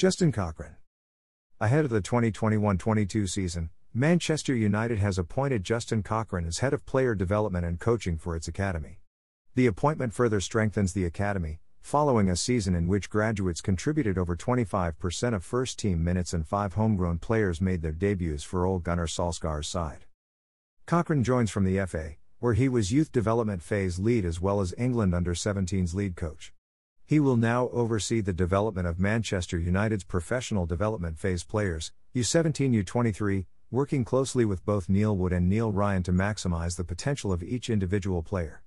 Justin Cochrane. Ahead of the 2021 22 season, Manchester United has appointed Justin Cochrane as head of player development and coaching for its academy. The appointment further strengthens the academy, following a season in which graduates contributed over 25% of first team minutes and five homegrown players made their debuts for Ole Gunnar Solskjaer's side. Cochrane joins from the FA, where he was youth development phase lead as well as England under 17's lead coach. He will now oversee the development of Manchester United's professional development phase players, U17 U23, working closely with both Neil Wood and Neil Ryan to maximize the potential of each individual player.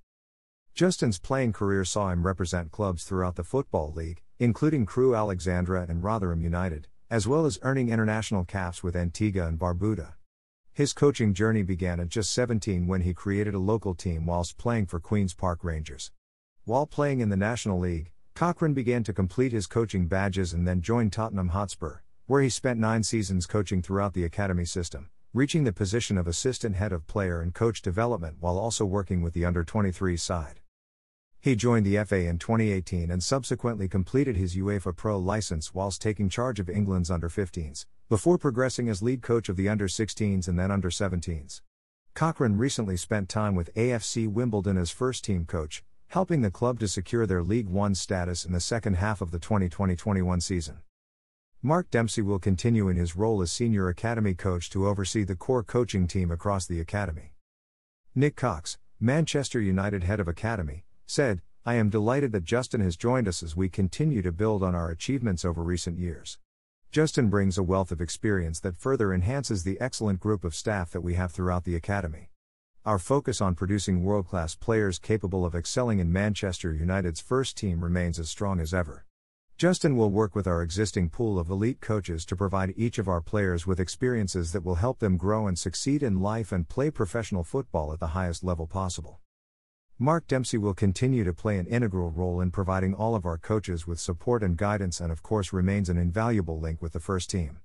Justin's playing career saw him represent clubs throughout the Football League, including Crewe Alexandra and Rotherham United, as well as earning international caps with Antigua and Barbuda. His coaching journey began at just 17 when he created a local team whilst playing for Queen's Park Rangers. While playing in the National League, Cochrane began to complete his coaching badges and then joined Tottenham Hotspur, where he spent nine seasons coaching throughout the academy system, reaching the position of assistant head of player and coach development while also working with the under 23 side. He joined the FA in 2018 and subsequently completed his UEFA Pro license whilst taking charge of England's under 15s, before progressing as lead coach of the under 16s and then under 17s. Cochrane recently spent time with AFC Wimbledon as first team coach, helping the club to secure their League One status in the second half of the 2020 21 season. Mark Dempsey will continue in his role as senior academy coach to oversee the core coaching team across the academy. Nick Cox, Manchester United head of academy, said, I am delighted that Justin has joined us as we continue to build on our achievements over recent years. Justin brings a wealth of experience that further enhances the excellent group of staff that we have throughout the academy. Our focus on producing world class players capable of excelling in Manchester United's first team remains as strong as ever. Justin will work with our existing pool of elite coaches to provide each of our players with experiences that will help them grow and succeed in life and play professional football at the highest level possible. Mark Dempsey will continue to play an integral role in providing all of our coaches with support and guidance and, of course, remains an invaluable link with the first team.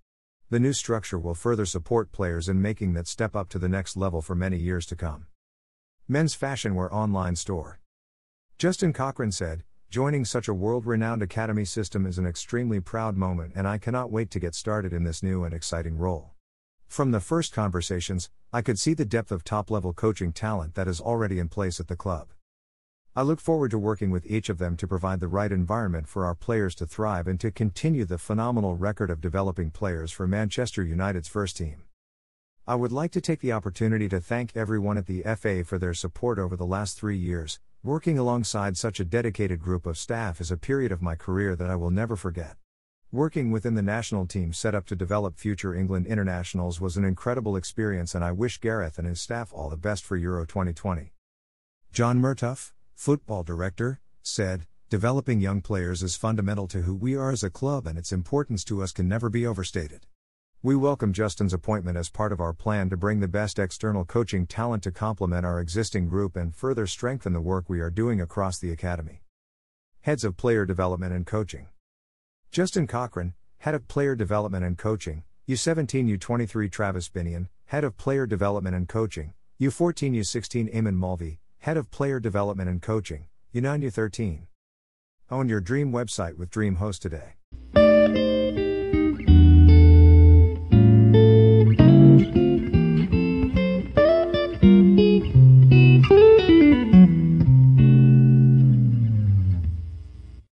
The new structure will further support players in making that step up to the next level for many years to come. Men's Fashion Wear Online Store. Justin Cochrane said, Joining such a world renowned academy system is an extremely proud moment, and I cannot wait to get started in this new and exciting role. From the first conversations, I could see the depth of top level coaching talent that is already in place at the club. I look forward to working with each of them to provide the right environment for our players to thrive and to continue the phenomenal record of developing players for Manchester United's first team. I would like to take the opportunity to thank everyone at the FA for their support over the last three years. Working alongside such a dedicated group of staff is a period of my career that I will never forget. Working within the national team set up to develop future England internationals was an incredible experience, and I wish Gareth and his staff all the best for Euro 2020. John Murtough, football director, said, Developing young players is fundamental to who we are as a club, and its importance to us can never be overstated. We welcome Justin's appointment as part of our plan to bring the best external coaching talent to complement our existing group and further strengthen the work we are doing across the academy. Heads of Player Development and Coaching Justin Cochrane, Head of Player Development and Coaching, U17 U23 Travis Binnion, Head of Player Development and Coaching, U14 U16 Eamon Mulvey, Head of Player Development and Coaching, U9 U13. Own your dream website with DreamHost today.